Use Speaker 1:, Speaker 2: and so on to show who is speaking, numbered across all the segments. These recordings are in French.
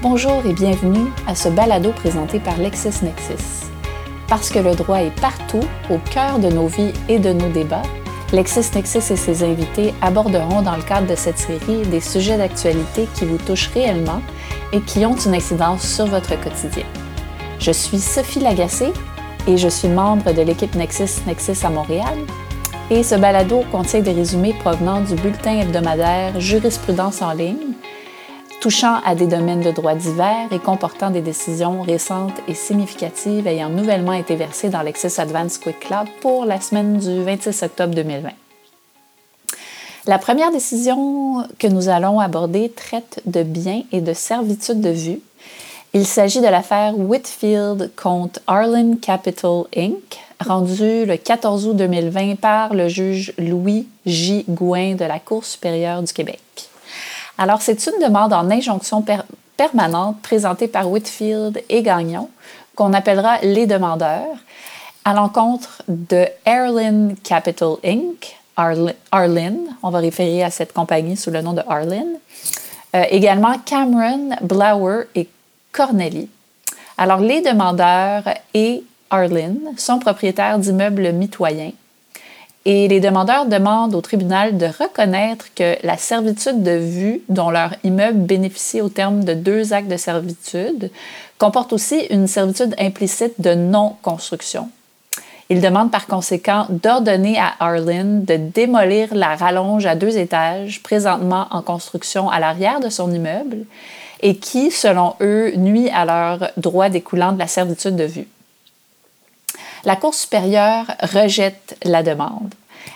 Speaker 1: Bonjour et bienvenue à ce balado présenté par LexisNexis. Parce que le droit est partout, au cœur de nos vies et de nos débats, LexisNexis et ses invités aborderont dans le cadre de cette série des sujets d'actualité qui vous touchent réellement et qui ont une incidence sur votre quotidien. Je suis Sophie Lagacé et je suis membre de l'équipe Nexis Nexis à Montréal. Et ce balado contient des résumés provenant du bulletin hebdomadaire Jurisprudence en ligne touchant à des domaines de droit divers et comportant des décisions récentes et significatives ayant nouvellement été versées dans l'Excess Advance Quick Club pour la semaine du 26 octobre 2020. La première décision que nous allons aborder traite de biens et de servitude de vue. Il s'agit de l'affaire Whitfield contre Arlen Capital Inc., rendue le 14 août 2020 par le juge Louis J. Gouin de la Cour supérieure du Québec. Alors, c'est une demande en injonction permanente présentée par Whitfield et Gagnon, qu'on appellera les demandeurs, à l'encontre de Airlin Capital Inc., Arlin, on va référer à cette compagnie sous le nom de Arlin, euh, également Cameron, Blower et Corneli. Alors, les demandeurs et Arlin sont propriétaires d'immeubles mitoyens et les demandeurs demandent au tribunal de reconnaître que la servitude de vue dont leur immeuble bénéficie au terme de deux actes de servitude comporte aussi une servitude implicite de non-construction. Ils demandent par conséquent d'ordonner à Arlen de démolir la rallonge à deux étages présentement en construction à l'arrière de son immeuble et qui, selon eux, nuit à leur droit découlant de la servitude de vue. La Cour supérieure rejette la demande.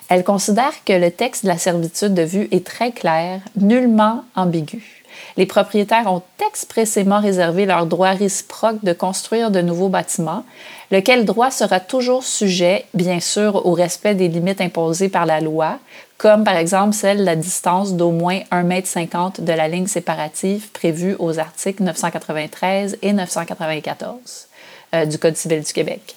Speaker 1: Elle considère que le texte de la servitude de vue est très clair, nullement ambigu. Les propriétaires ont expressément réservé leur droit réciproque de construire de nouveaux bâtiments, lequel droit sera toujours sujet, bien sûr, au respect des limites imposées par la loi, comme par exemple celle de la distance d'au moins 1,50 m de la ligne séparative prévue aux articles 993 et 994 euh, du Code civil du Québec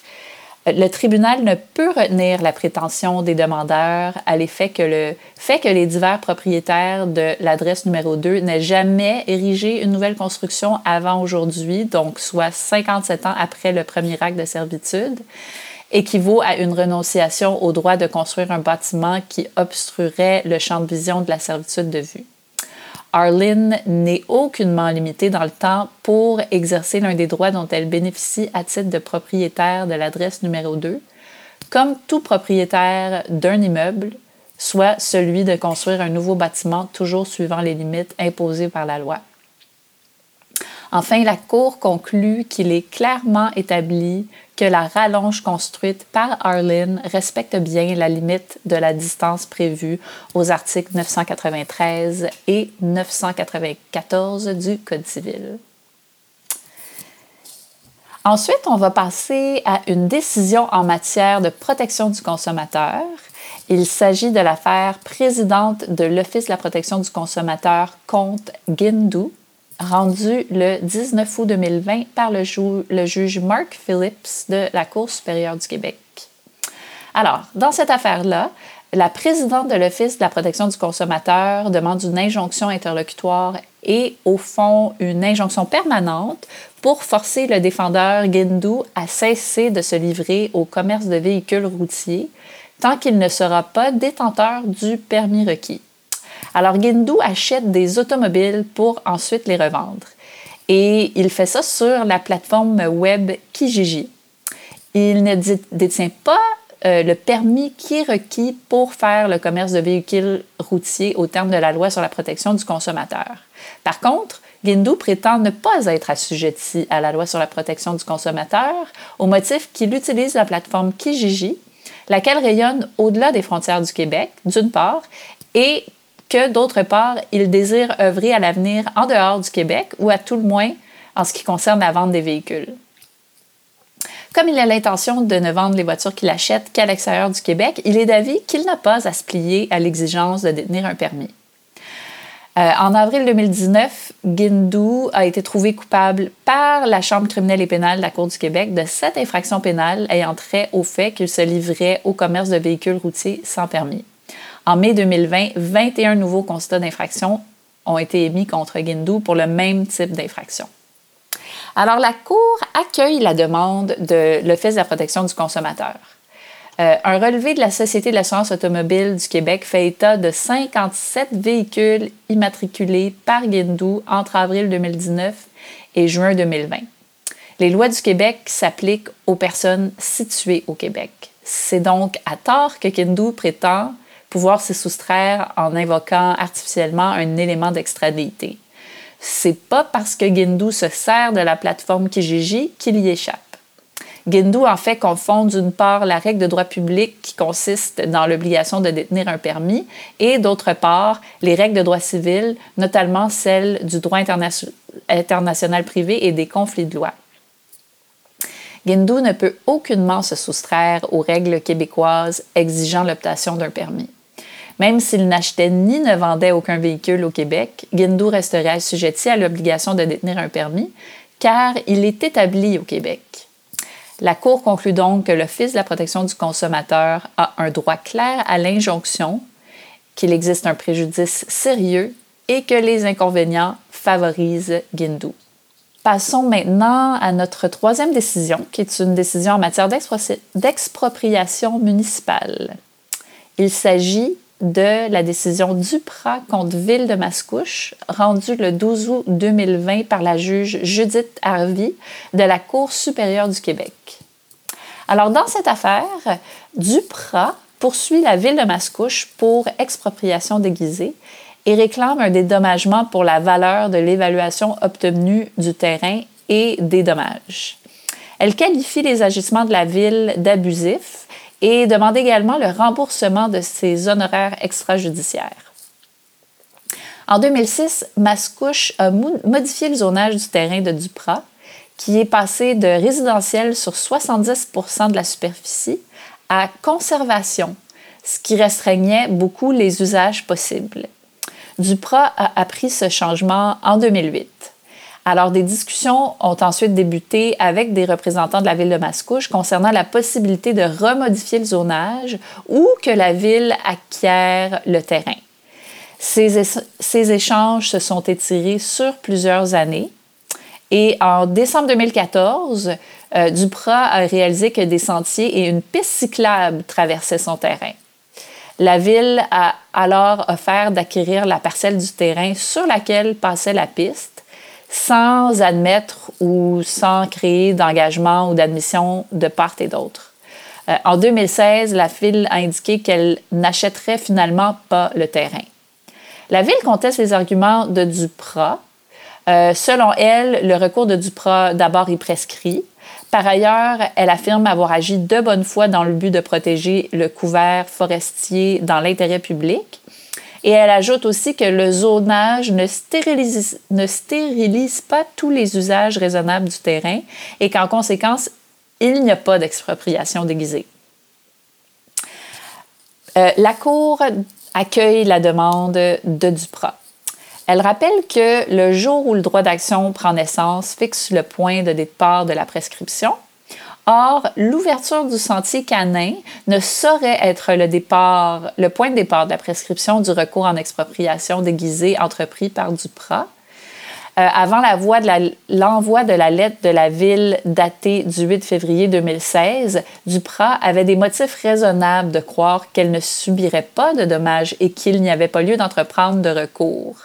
Speaker 1: le tribunal ne peut retenir la prétention des demandeurs à l'effet que le fait que les divers propriétaires de l'adresse numéro 2 n'aient jamais érigé une nouvelle construction avant aujourd'hui, donc soit 57 ans après le premier acte de servitude, équivaut à une renonciation au droit de construire un bâtiment qui obstruerait le champ de vision de la servitude de vue. Arlene n'est aucunement limitée dans le temps pour exercer l'un des droits dont elle bénéficie à titre de propriétaire de l'adresse numéro 2, comme tout propriétaire d'un immeuble, soit celui de construire un nouveau bâtiment toujours suivant les limites imposées par la loi. Enfin, la Cour conclut qu'il est clairement établi que la rallonge construite par Arlene respecte bien la limite de la distance prévue aux articles 993 et 994 du Code civil. Ensuite, on va passer à une décision en matière de protection du consommateur. Il s'agit de l'affaire présidente de l'Office de la protection du consommateur contre Guindou rendu le 19 août 2020 par le, juge Mark Phillips de la Cour supérieure du Québec. Alors, dans cette affaire-là, la présidente de l'Office de la protection du consommateur demande une injonction interlocutoire et, au fond, une injonction permanente pour forcer le défendeur Guindou à cesser de se livrer au commerce de véhicules routiers tant qu'il ne sera pas détenteur du permis requis. Alors, Guindou achète des automobiles pour ensuite les revendre. Et il fait ça sur la plateforme web Kijiji. Il ne détient pas euh, le permis qui est requis pour faire le commerce de véhicules routiers au terme de la loi sur la protection du consommateur. Par contre, Guindou prétend ne pas être assujetti à la loi sur la protection du consommateur au motif qu'il utilise la plateforme Kijiji, laquelle rayonne au-delà des frontières du Québec, d'une part, et d'autre part, il désire œuvrer à l'avenir en dehors du Québec ou à tout le moins en ce qui concerne la vente des véhicules. Comme il a l'intention de ne vendre les voitures qu'il achète qu'à l'extérieur du Québec, il est d'avis qu'il n'a pas à se plier à l'exigence de détenir un permis. Euh, en avril 2019, Guindou a été trouvé coupable par la Chambre criminelle et pénale de la Cour du Québec de sept infractions pénales ayant trait au fait qu'il se livrait au commerce de véhicules routiers sans permis. En mai 2020, 21 nouveaux constats d'infraction ont été émis contre Guindou pour le même type d'infraction. Alors, la Cour accueille la demande de l'Office de la protection du consommateur. Euh, un relevé de la Société de l'assurance automobile du Québec fait état de 57 véhicules immatriculés par Guindou entre avril 2019 et juin 2020. Les lois du Québec s'appliquent aux personnes situées au Québec. C'est donc à tort que Guindou prétend pouvoir se soustraire en invoquant artificiellement un élément d'extradité. C'est pas parce que Guindou se sert de la plateforme Kijiji qu'il y échappe. Guindou en fait confond d'une part la règle de droit public qui consiste dans l'obligation de détenir un permis et d'autre part les règles de droit civil, notamment celles du droit international privé et des conflits de loi. Guindou ne peut aucunement se soustraire aux règles québécoises exigeant l'obtention d'un permis. Même s'il n'achetait ni ne vendait aucun véhicule au Québec, Guindou resterait assujetti à l'obligation de détenir un permis, car il est établi au Québec. La Cour conclut donc que l'Office de la protection du consommateur a un droit clair à l'injonction, qu'il existe un préjudice sérieux et que les inconvénients favorisent Guindou. Passons maintenant à notre troisième décision, qui est une décision en matière d'expropriation municipale. Il s'agit de la décision Duprat contre Ville de Mascouche, rendue le 12 août 2020 par la juge Judith Harvey de la Cour supérieure du Québec. Alors, dans cette affaire, Duprat poursuit la Ville de Mascouche pour expropriation déguisée et réclame un dédommagement pour la valeur de l'évaluation obtenue du terrain et des dommages. Elle qualifie les agissements de la ville d'abusifs et demande également le remboursement de ses honoraires extrajudiciaires. En 2006, Mascouche a modifié le zonage du terrain de Duprat, qui est passé de résidentiel sur 70% de la superficie à conservation, ce qui restreignait beaucoup les usages possibles. Duprat a appris ce changement en 2008. Alors, des discussions ont ensuite débuté avec des représentants de la ville de Mascouche concernant la possibilité de remodifier le zonage ou que la ville acquiert le terrain. Ces, échanges se sont étirés sur plusieurs années et en décembre 2014, euh, Duprat a réalisé que des sentiers et une piste cyclable traversaient son terrain. La ville a alors offert d'acquérir la parcelle du terrain sur laquelle passait la piste sans admettre ou sans créer d'engagement ou d'admission de part et d'autre. Euh, en 2016, la ville a indiqué qu'elle n'achèterait finalement pas le terrain. La ville conteste les arguments de Duprat. Euh, selon elle, le recours de Duprat d'abord est prescrit. Par ailleurs, elle affirme avoir agi de bonne foi dans le but de protéger le couvert forestier dans l'intérêt public. Et elle ajoute aussi que le zonage ne stérilise, ne stérilise pas tous les usages raisonnables du terrain et qu'en conséquence, il n'y a pas d'expropriation déguisée. Euh, la Cour accueille la demande de Duprat. Elle rappelle que le jour où le droit d'action prend naissance fixe le point de départ de la prescription Or, l'ouverture du sentier canin ne saurait être le, point de départ de la prescription du recours en expropriation déguisée entrepris par Duprat. Euh, avant l'envoi de, la, lettre de la ville datée du 8 février 2016, Duprat avait des motifs raisonnables de croire qu'elle ne subirait pas de dommages et qu'il n'y avait pas lieu d'entreprendre de recours.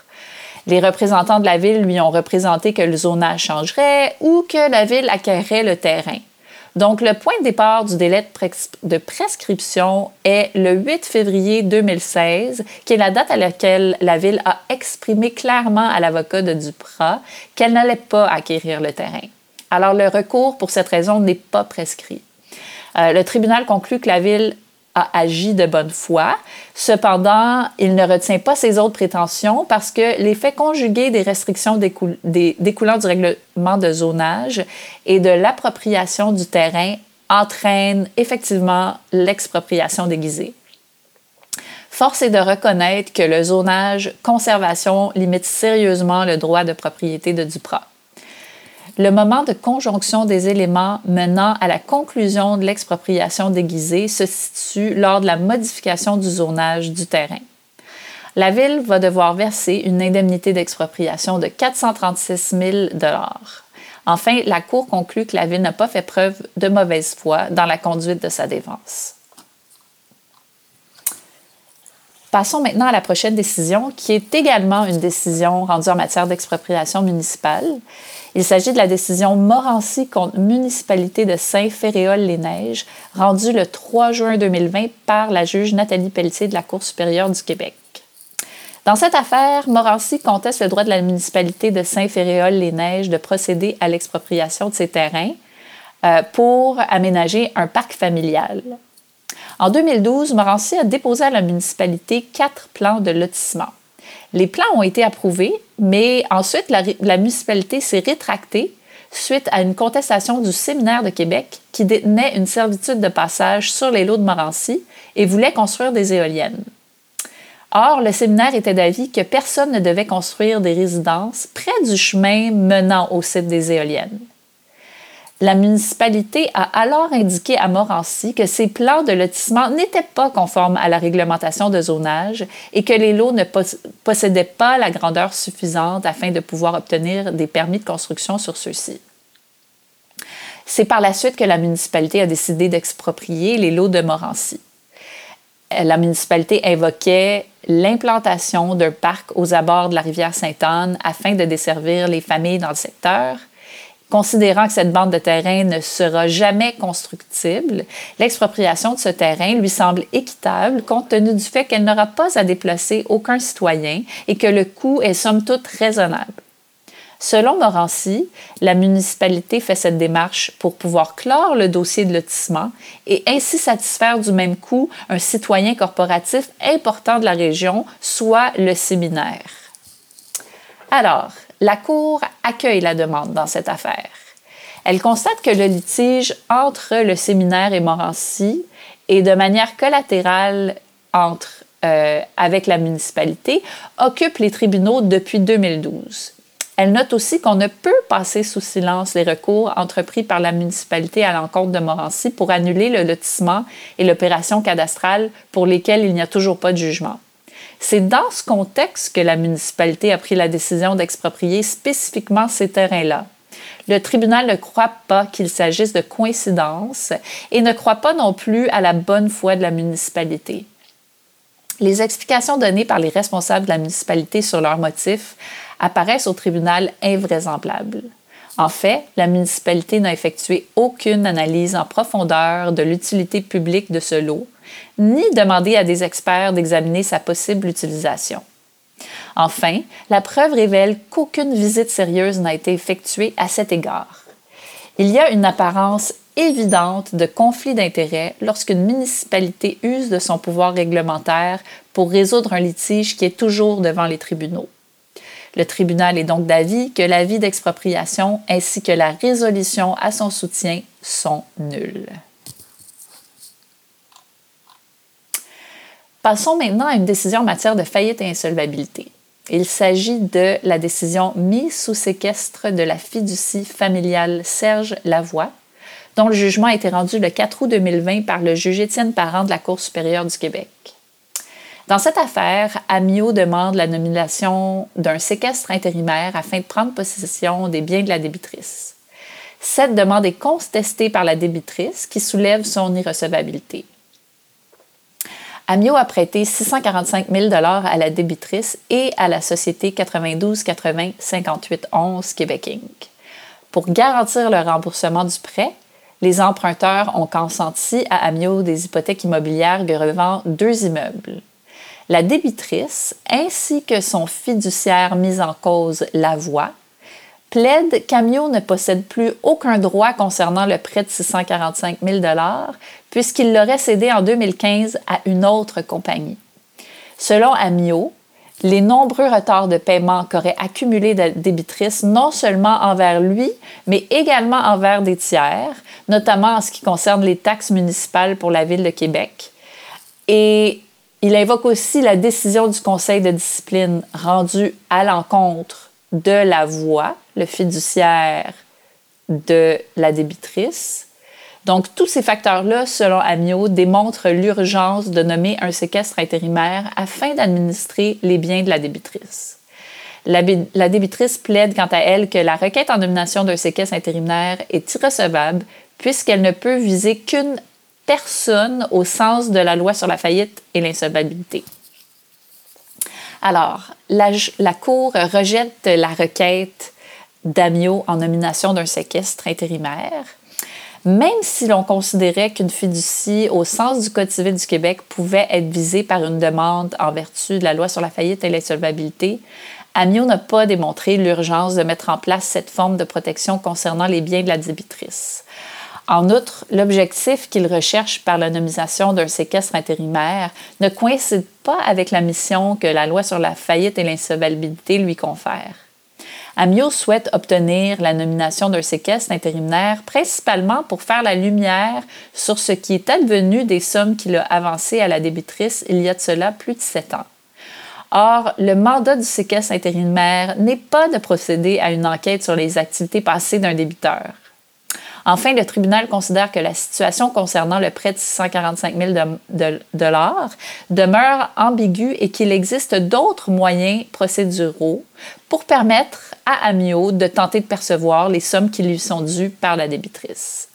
Speaker 1: Les représentants de la ville lui ont représenté que le zonage changerait ou que la ville acquérait le terrain. Donc, le point de départ du délai de, prescription est le 8 février 2016, qui est la date à laquelle la Ville a exprimé clairement à l'avocat de Duprat qu'elle n'allait pas acquérir le terrain. Alors, le recours, pour cette raison, n'est pas prescrit. Euh, le tribunal conclut que la Ville a agi de bonne foi. Cependant, il ne retient pas ses autres prétentions parce que l'effet conjugué des restrictions découlant du règlement de zonage et de l'appropriation du terrain entraîne effectivement l'expropriation déguisée. Force est de reconnaître que le zonage conservation limite sérieusement le droit de propriété de Duprat le moment de conjonction des éléments menant à la conclusion de l'expropriation déguisée se situe lors de la modification du zonage du terrain. La Ville va devoir verser une indemnité d'expropriation de 436 000 Enfin, la Cour conclut que la Ville n'a pas fait preuve de mauvaise foi dans la conduite de sa défense. Passons maintenant à la prochaine décision, qui est également une décision rendue en matière d'expropriation municipale. Il s'agit de la décision Morancy contre municipalité de Saint-Féréol-les-Neiges, rendue le 3 juin 2020 par la juge Nathalie Pelletier de la Cour supérieure du Québec. Dans cette affaire, Morancy conteste le droit de la municipalité de Saint-Féréol-les-Neiges de procéder à l'expropriation de ses terrains euh, pour aménager un parc familial. En 2012, Morancy a déposé à la municipalité quatre plans de lotissement. Les plans ont été approuvés, mais ensuite la, municipalité s'est rétractée suite à une contestation du séminaire de Québec qui détenait une servitude de passage sur les lots de Morancy et voulait construire des éoliennes. Or, le séminaire était d'avis que personne ne devait construire des résidences près du chemin menant au site des éoliennes. La municipalité a alors indiqué à Morancy que ces plans de lotissement n'étaient pas conformes à la réglementation de zonage et que les lots ne possédaient pas la grandeur suffisante afin de pouvoir obtenir des permis de construction sur ceux-ci. C'est par la suite que la municipalité a décidé d'exproprier les lots de Morancy. La municipalité invoquait l'implantation d'un parc aux abords de la rivière Sainte-Anne afin de desservir les familles dans le secteur Considérant que cette bande de terrain ne sera jamais constructible, l'expropriation de ce terrain lui semble équitable compte tenu du fait qu'elle n'aura pas à déplacer aucun citoyen et que le coût est somme toute raisonnable. Selon Morancy, la municipalité fait cette démarche pour pouvoir clore le dossier de lotissement et ainsi satisfaire du même coup un citoyen corporatif important de la région, soit le séminaire. Alors, la Cour accueille la demande dans cette affaire. Elle constate que le litige entre le séminaire et Morancy et de manière collatérale entre, euh, avec la municipalité occupe les tribunaux depuis 2012. Elle note aussi qu'on ne peut passer sous silence les recours entrepris par la municipalité à l'encontre de Morancy pour annuler le lotissement et l'opération cadastrale pour lesquels il n'y a toujours pas de jugement. C'est dans ce contexte que la municipalité a pris la décision d'exproprier spécifiquement ces terrains-là. Le tribunal ne croit pas qu'il s'agisse de coïncidence et ne croit pas non plus à la bonne foi de la municipalité. Les explications données par les responsables de la municipalité sur leurs motifs apparaissent au tribunal invraisemblables. En fait, la municipalité n'a effectué aucune analyse en profondeur de l'utilité publique de ce lot, ni demandé à des experts d'examiner sa possible utilisation. Enfin, la preuve révèle qu'aucune visite sérieuse n'a été effectuée à cet égard. Il y a une apparence évidente de conflit d'intérêts lorsqu'une municipalité use de son pouvoir réglementaire pour résoudre un litige qui est toujours devant les tribunaux. Le tribunal est donc d'avis que l'avis d'expropriation ainsi que la résolution à son soutien sont nuls. Passons maintenant à une décision en matière de faillite et insolvabilité. Il s'agit de la décision mise sous séquestre de la fiducie familiale Serge Lavoie, dont le jugement a été rendu le 4 août 2020 par le juge Étienne Parent de la Cour supérieure du Québec. Dans cette affaire, Amio demande la nomination d'un séquestre intérimaire afin de prendre possession des biens de la débitrice. Cette demande est contestée par la débitrice qui soulève son irrecevabilité. Amio a prêté 645 000 à la débitrice et à la société 92 80 58 11 Québec Inc. Pour garantir le remboursement du prêt, les emprunteurs ont consenti à Amio des hypothèques immobilières grevant deux immeubles. La débitrice ainsi que son fiduciaire mis en cause la voix plaide qu'Amio ne possède plus aucun droit concernant le prêt de 645 000 puisqu'il l'aurait cédé en 2015 à une autre compagnie. Selon Amio, les nombreux retards de paiement qu'aurait accumulé la débitrice non seulement envers lui, mais également envers des tiers, notamment en ce qui concerne les taxes municipales pour la Ville de Québec. Et il invoque aussi la décision du Conseil de discipline rendue à l'encontre de la voix, le fiduciaire de la débitrice, Donc, tous ces facteurs-là, selon Amio, démontrent l'urgence de nommer un séquestre intérimaire afin d'administrer les biens de la débitrice. La, la, débitrice plaide quant à elle que la requête en nomination d'un séquestre intérimaire est irrecevable puisqu'elle ne peut viser qu'une personne au sens de la loi sur la faillite et l'insolvabilité. Alors, la, Cour rejette la requête d'Amio en nomination d'un séquestre intérimaire, même si l'on considérait qu'une fiducie au sens du Code civil du Québec pouvait être visée par une demande en vertu de la loi sur la faillite et l'insolvabilité, Amio n'a pas démontré l'urgence de mettre en place cette forme de protection concernant les biens de la débitrice. En outre, l'objectif qu'il recherche par la nomination d'un séquestre intérimaire ne coïncide pas avec la mission que la loi sur la faillite et l'insolvabilité lui confère. Amio souhaite obtenir la nomination d'un séquestre intérimaire principalement pour faire la lumière sur ce qui est advenu des sommes qu'il a avancées à la débitrice il y a de cela plus de sept ans. Or, le mandat du séquestre intérimaire n'est pas de procéder à une enquête sur les activités passées d'un débiteur. Enfin, le tribunal considère que la situation concernant le prêt de 645 000 dollars demeure ambiguë et qu'il existe d'autres moyens procéduraux pour permettre à Amio de tenter de percevoir les sommes qui lui sont dues par la débitrice.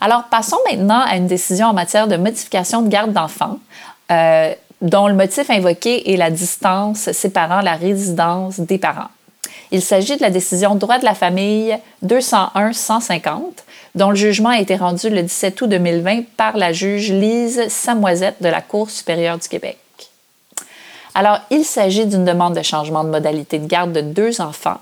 Speaker 1: Alors, passons maintenant à une décision en matière de modification de garde d'enfants. Euh, dont le motif invoqué est la distance séparant la résidence des parents. Il s'agit de la décision droit de la famille 201-150, dont le jugement a été rendu le 17 août 2020 par la juge Lise Samoisette de la Cour supérieure du Québec. Alors, il s'agit d'une demande de changement de modalité de garde de deux enfants.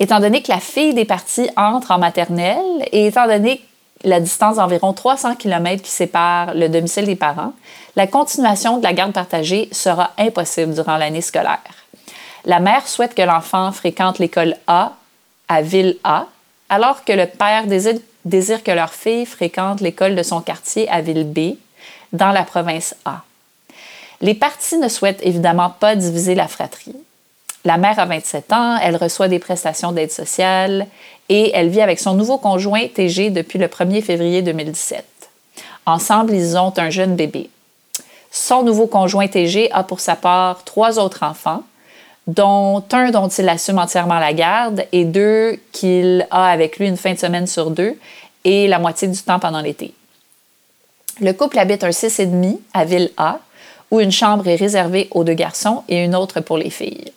Speaker 1: Étant donné que la fille des parties entre en maternelle et étant donné la distance d'environ 300 km qui sépare le domicile des parents, la continuation de la garde partagée sera impossible durant l'année scolaire. La mère souhaite que l'enfant fréquente l'école A à ville A, alors que le père désire, que leur fille fréquente l'école de son quartier à ville B, dans la province A. Les parties ne souhaitent évidemment pas diviser la fratrie. La mère a 27 ans, elle reçoit des prestations d'aide sociale et elle vit avec son nouveau conjoint TG depuis le 1er février 2017. Ensemble, ils ont un jeune bébé. Son nouveau conjoint TG a pour sa part trois autres enfants, dont un dont il assume entièrement la garde et deux qu'il a avec lui une fin de semaine sur deux et la moitié du temps pendant l'été. Le couple habite un 6,5 à Ville A, où une chambre est réservée aux deux garçons et une autre pour les filles.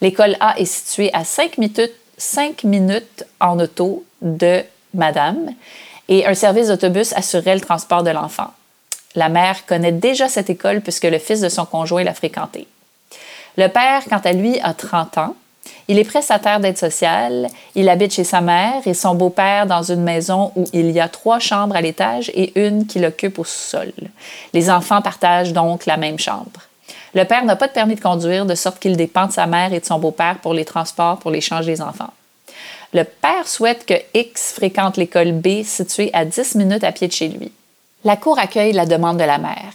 Speaker 1: L'école A est située à 5 minutes, 5 minutes en auto de Madame et un service d'autobus assurait le transport de l'enfant. La mère connaît déjà cette école puisque le fils de son conjoint l'a fréquentée. Le père, quant à lui, a 30 ans. Il est prestataire d'aide sociale. Il habite chez sa mère et son beau-père dans une maison où il y a trois chambres à l'étage et une qu'il occupe au sous-sol. Les enfants partagent donc la même chambre. Le père n'a pas de permis de conduire, de sorte qu'il dépend de sa mère et de son beau-père pour les transports pour l'échange des enfants. Le père souhaite que X fréquente l'école B située à 10 minutes à pied de chez lui. La Cour accueille la demande de la mère.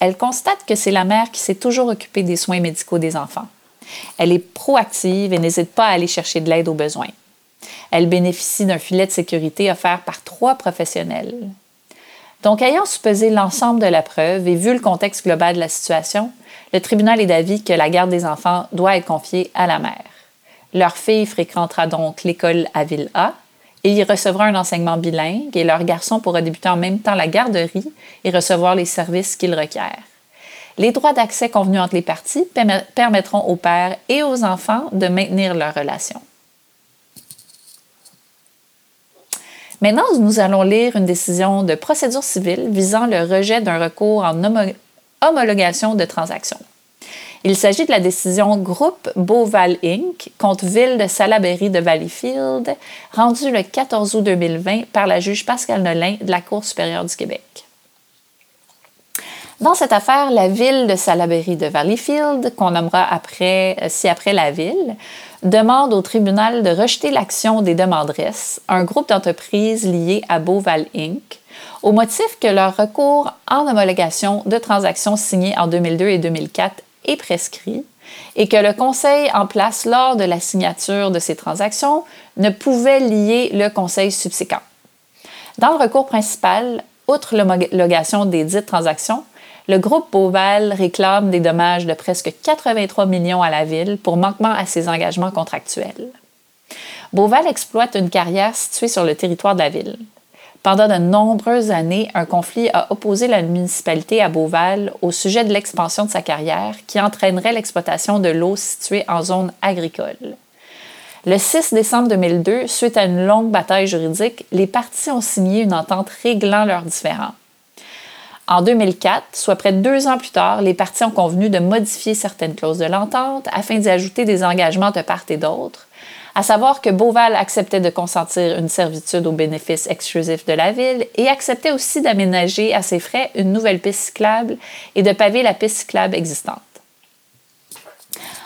Speaker 1: Elle constate que c'est la mère qui s'est toujours occupée des soins médicaux des enfants. Elle est proactive et n'hésite pas à aller chercher de l'aide aux besoins. Elle bénéficie d'un filet de sécurité offert par trois professionnels. Donc, ayant supposé l'ensemble de la preuve et vu le contexte global de la situation, le tribunal est d'avis que la garde des enfants doit être confiée à la mère. Leur fille fréquentera donc l'école à Ville A et y recevra un enseignement bilingue et leur garçon pourra débuter en même temps la garderie et recevoir les services qu'il requiert. Les droits d'accès convenus entre les parties permettront aux pères et aux enfants de maintenir leur relation. Maintenant, nous allons lire une décision de procédure civile visant le rejet d'un recours en homologation de transaction. Il s'agit de la décision Groupe Beauval Inc. contre Ville de Salaberry de Valleyfield, rendue le 14 août 2020 par la juge Pascal Nolin de la Cour supérieure du Québec. Dans cette affaire, la ville de Salaberry de Valleyfield, qu'on nommera après, euh, ci-après la ville, demande au tribunal de rejeter l'action des demanderesses, un groupe d'entreprises lié à Beauval Inc., au motif que leur recours en homologation de transactions signées en 2002 et 2004 est prescrit et que le conseil en place lors de la signature de ces transactions ne pouvait lier le conseil subséquent. Dans le recours principal, outre l'homologation des dites transactions, le groupe Beauval réclame des dommages de presque 83 millions à la ville pour manquement à ses engagements contractuels. Beauval exploite une carrière située sur le territoire de la ville. Pendant de nombreuses années, un conflit a opposé la municipalité à Beauval au sujet de l'expansion de sa carrière qui entraînerait l'exploitation de l'eau située en zone agricole. Le 6 décembre 2002, suite à une longue bataille juridique, les parties ont signé une entente réglant leurs différends. En 2004, soit près de deux ans plus tard, les parties ont convenu de modifier certaines clauses de l'entente afin d'y ajouter des engagements de part et d'autre, à savoir que Beauval acceptait de consentir une servitude au bénéfice exclusif de la ville et acceptait aussi d'aménager à ses frais une nouvelle piste cyclable et de paver la piste cyclable existante.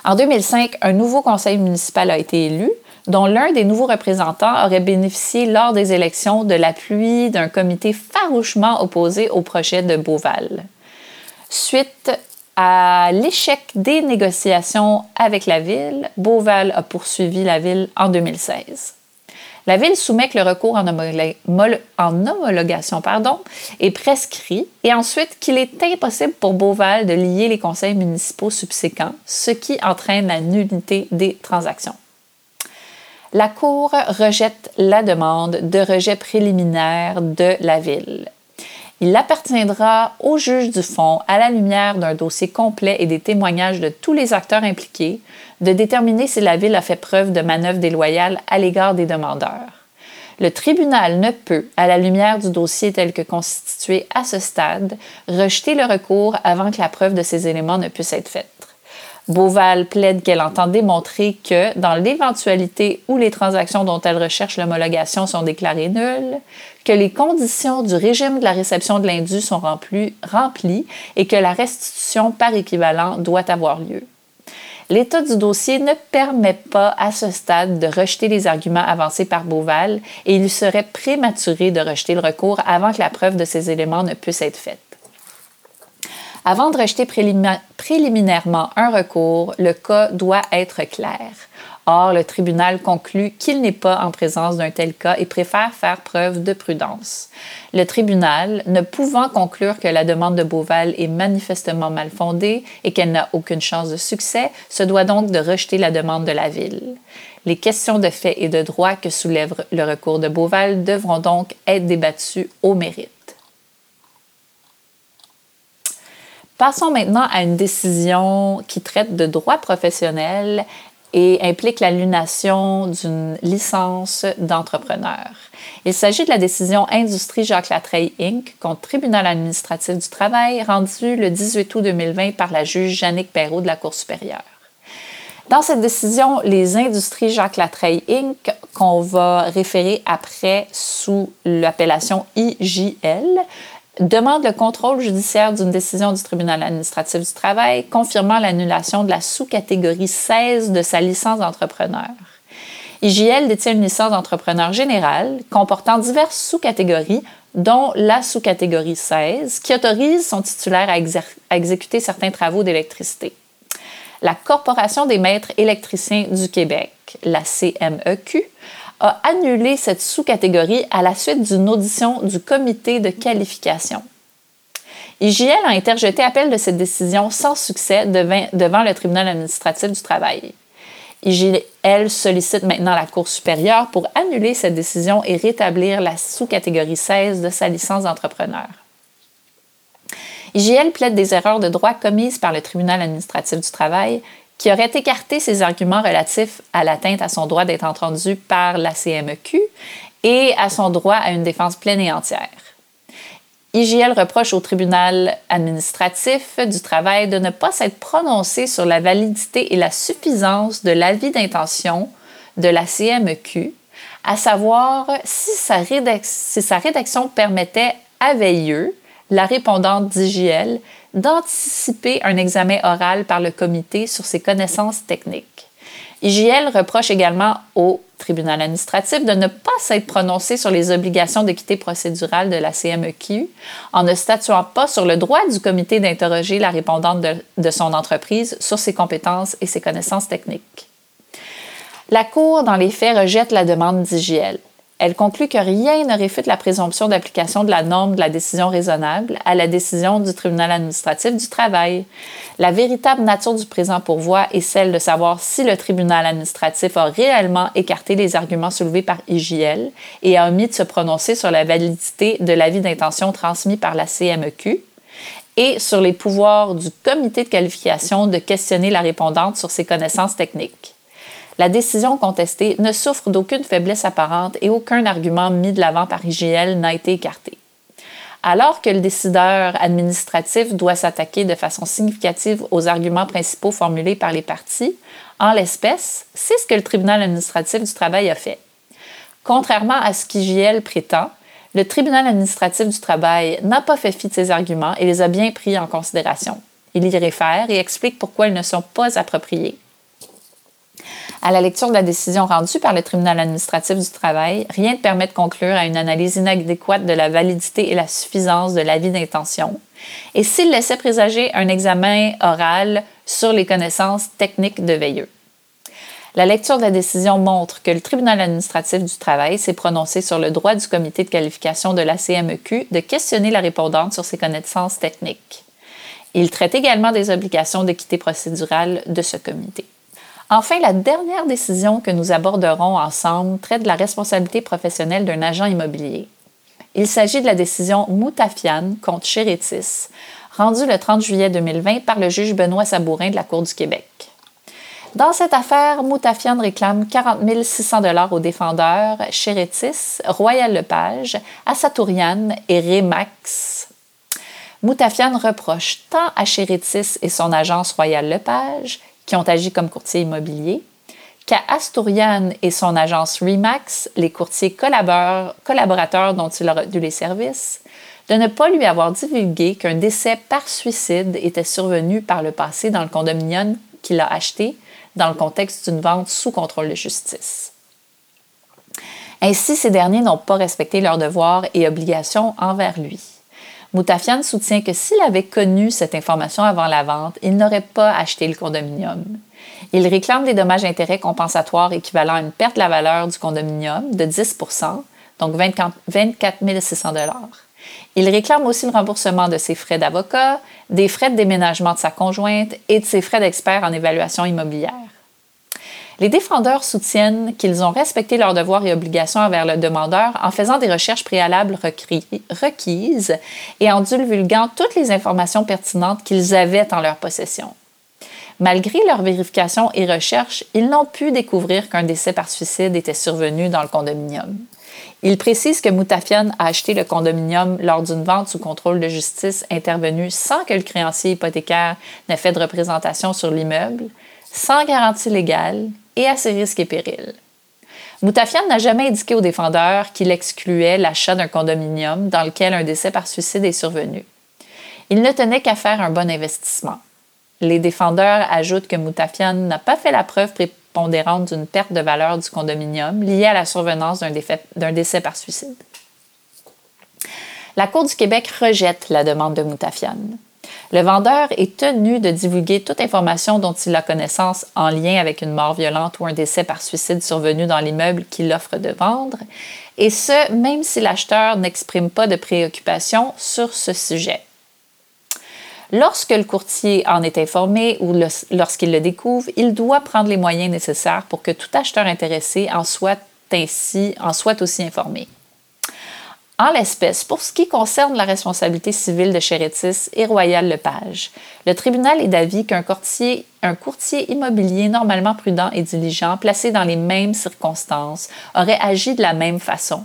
Speaker 1: En 2005, un nouveau conseil municipal a été élu, dont l'un des nouveaux représentants aurait bénéficié lors des élections de l'appui d'un comité farouchement opposé au projet de Beauval. Suite à l'échec des négociations avec la ville, Beauval a poursuivi la ville en 2016. La ville soumet que le recours en, homologation pardon, est prescrit et ensuite qu'il est impossible pour Beauval de lier les conseils municipaux subséquents, ce qui entraîne la nullité des transactions. La Cour rejette la demande de rejet préliminaire de la ville. Il appartiendra au juge du fond, à la lumière d'un dossier complet et des témoignages de tous les acteurs impliqués, de déterminer si la Ville a fait preuve de manœuvre déloyale à l'égard des demandeurs. Le tribunal ne peut, à la lumière du dossier tel que constitué à ce stade, rejeter le recours avant que la preuve de ces éléments ne puisse être faite. Beauval plaide qu'elle entend démontrer que, dans l'éventualité où les transactions dont elle recherche l'homologation sont déclarées nulles, que les conditions du régime de la réception de l'indu sont remplies et que la restitution par équivalent doit avoir lieu. L'état du dossier ne permet pas à ce stade de rejeter les arguments avancés par Beauval et il serait prématuré de rejeter le recours avant que la preuve de ces éléments ne puisse être faite. Avant de rejeter préliminairement un recours, le cas doit être clair. Or, le tribunal conclut qu'il n'est pas en présence d'un tel cas et préfère faire preuve de prudence. Le tribunal, ne pouvant conclure que la demande de Beauval est manifestement mal fondée et qu'elle n'a aucune chance de succès, se doit donc de rejeter la demande de la Ville. Les questions de fait et de droit que soulève le recours de Beauval devront donc être débattues au mérite. Passons maintenant à une décision qui traite de droit professionnel et implique l'annulation d'une licence d'entrepreneur. Il s'agit de la décision Industrie Jacques Latreille Inc. contre Tribunal administratif du travail rendue le 18 août 2020 par la juge Jannick Perrault de la Cour supérieure. Dans cette décision, les industries Jacques Latreille Inc., qu'on va référer après sous l'appellation IJL, demande le contrôle judiciaire d'une décision du tribunal administratif du travail confirmant l'annulation de la sous-catégorie 16 de sa licence d'entrepreneur. IGL détient une licence d'entrepreneur général comportant diverses sous-catégories, dont la sous-catégorie 16, qui autorise son titulaire à, à exécuter certains travaux d'électricité. La Corporation des maîtres électriciens du Québec, la CMEQ, a annulé cette sous-catégorie à la suite d'une audition du comité de qualification. IGL a interjeté appel de cette décision sans succès devant le tribunal administratif du travail. IGL sollicite maintenant la Cour supérieure pour annuler cette décision et rétablir la sous-catégorie 16 de sa licence d'entrepreneur. IGL plaide des erreurs de droit commises par le tribunal administratif du travail qui aurait écarté ses arguments relatifs à l'atteinte à son droit d'être entendu par la CMEQ et à son droit à une défense pleine et entière. IGL reproche au tribunal administratif du travail de ne pas s'être prononcé sur la validité et la suffisance de l'avis d'intention de la CMEQ, à savoir si sa, si sa rédaction permettait à Veilleux, la répondante d'IGL, d'anticiper un examen oral par le comité sur ses connaissances techniques. IGL reproche également au tribunal administratif de ne pas s'être prononcé sur les obligations d'équité procédurale de la CMEQ en ne statuant pas sur le droit du comité d'interroger la répondante de, de, son entreprise sur ses compétences et ses connaissances techniques. La Cour, dans les faits, rejette la demande d'IGL. Elle conclut que rien ne réfute la présomption d'application de la norme de la décision raisonnable à la décision du tribunal administratif du travail. La véritable nature du présent pourvoi est celle de savoir si le tribunal administratif a réellement écarté les arguments soulevés par IGL et a omis de se prononcer sur la validité de l'avis d'intention transmis par la CMEQ et sur les pouvoirs du comité de qualification de questionner la répondante sur ses connaissances techniques. La décision contestée ne souffre d'aucune faiblesse apparente et aucun argument mis de l'avant par IGL n'a été écarté. Alors que le décideur administratif doit s'attaquer de façon significative aux arguments principaux formulés par les parties, en l'espèce, c'est ce que le tribunal administratif du travail a fait. Contrairement à ce qu'IGL prétend, le tribunal administratif du travail n'a pas fait fi de ces arguments et les a bien pris en considération. Il y réfère et explique pourquoi ils ne sont pas appropriés. À la lecture de la décision rendue par le tribunal administratif du travail, rien ne permet de conclure à une analyse inadéquate de la validité et la suffisance de l'avis d'intention. Et s'il laissait présager un examen oral sur les connaissances techniques de veilleux. La lecture de la décision montre que le tribunal administratif du travail s'est prononcé sur le droit du comité de qualification de la CMEQ de questionner la répondante sur ses connaissances techniques. Il traite également des obligations d'équité procédurale de ce comité. Enfin, la dernière décision que nous aborderons ensemble traite de la responsabilité professionnelle d'un agent immobilier. Il s'agit de la décision Moutafian contre Chéritis, rendue le 30 juillet 2020 par le juge Benoît Sabourin de la Cour du Québec. Dans cette affaire, Moutafian réclame 40 600 dollars aux défendeurs Chéritis, Royal Lepage, Assatourian et Remax. Moutafian reproche tant à Chéritis et son agence Royal Lepage, qui ont agi comme courtiers immobiliers, qu'à Asturian et son agence Remax, les courtiers collaborateurs dont il a retenu les services, de ne pas lui avoir divulgué qu'un décès par suicide était survenu par le passé dans le condominium qu'il a acheté dans le contexte d'une vente sous contrôle de justice. Ainsi, ces derniers n'ont pas respecté leurs devoirs et obligations envers lui. Moutafian soutient que s'il avait connu cette information avant la vente, il n'aurait pas acheté le condominium. Il réclame des dommages-intérêts compensatoires équivalent à une perte de la valeur du condominium de 10% donc 24 600 il réclame aussi le remboursement de ses frais d'avocat, des frais de déménagement de sa conjointe et de ses frais d'expert en évaluation immobilière. Les défendeurs soutiennent qu'ils ont respecté leurs devoirs et obligations envers le demandeur en faisant des recherches préalables requises et en divulguant toutes les informations pertinentes qu'ils avaient en leur possession. Malgré leurs vérifications et recherches, ils n'ont pu découvrir qu'un décès par suicide était survenu dans le condominium. Il précise que Moutafian a acheté le condominium lors d'une vente sous contrôle de justice intervenue sans que le créancier hypothécaire n'ait fait de représentation sur l'immeuble, sans garantie légale et à ses risques et périls. Moutafian n'a jamais indiqué au défendeur qu'il excluait l'achat d'un condominium dans lequel un décès par suicide est survenu. Il ne tenait qu'à faire un bon investissement. Les défendeurs ajoutent que Moutafian n'a pas fait la preuve pondérante d'une perte de valeur du condominium liée à la survenance d'un décès par suicide. La Cour du Québec rejette la demande de Moutafian. Le vendeur est tenu de divulguer toute information dont il a connaissance en lien avec une mort violente ou un décès par suicide survenu dans l'immeuble qu'il offre de vendre, et ce, même si l'acheteur n'exprime pas de préoccupation sur ce sujet. Lorsque le courtier en est informé ou lorsqu'il le découvre, il doit prendre les moyens nécessaires pour que tout acheteur intéressé en soit aussi informé. En l'espèce, pour ce qui concerne la responsabilité civile de Chéritis et Royal Lepage, le tribunal est d'avis qu'un courtier, courtier immobilier normalement prudent et diligent, placé dans les mêmes circonstances, aurait agi de la même façon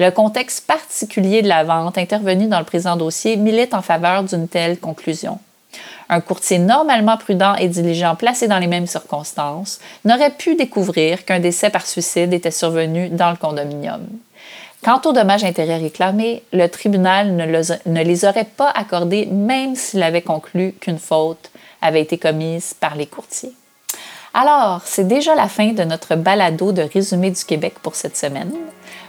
Speaker 1: le contexte particulier de la vente intervenue dans le présent dossier milite en faveur d'une telle conclusion. Un courtier normalement prudent et diligent placé dans les mêmes circonstances n'aurait pu découvrir qu'un décès par suicide était survenu dans le condominium. Quant aux dommages intérêts réclamés, le tribunal ne, les aurait pas accordés même s'il avait conclu qu'une faute avait été commise par les courtiers. Alors, c'est déjà la fin de notre balado de résumé du Québec pour cette semaine.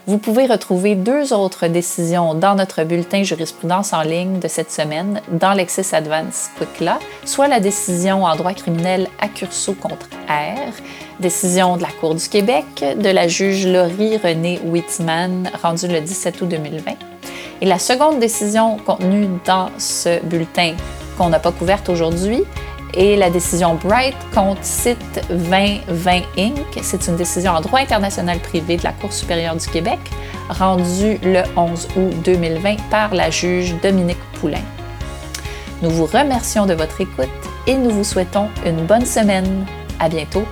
Speaker 1: Vous pouvez retrouver deux autres décisions dans notre bulletin jurisprudence en ligne de cette semaine dans Lexis Advance Quick Law, soit la décision en droit criminel Accurso contre R, décision de la Cour du Québec de la juge Laurie René Whitman rendue le 17 août 2020, et la seconde décision contenue dans ce bulletin qu'on n'a pas couverte aujourd'hui et la décision Bright contre Site 2020 Inc. C'est une décision en droit international privé de la Cour supérieure du Québec, rendue le 11 août 2020 par la juge Dominique Poulain. Nous vous remercions de votre écoute et nous vous souhaitons une bonne semaine. À bientôt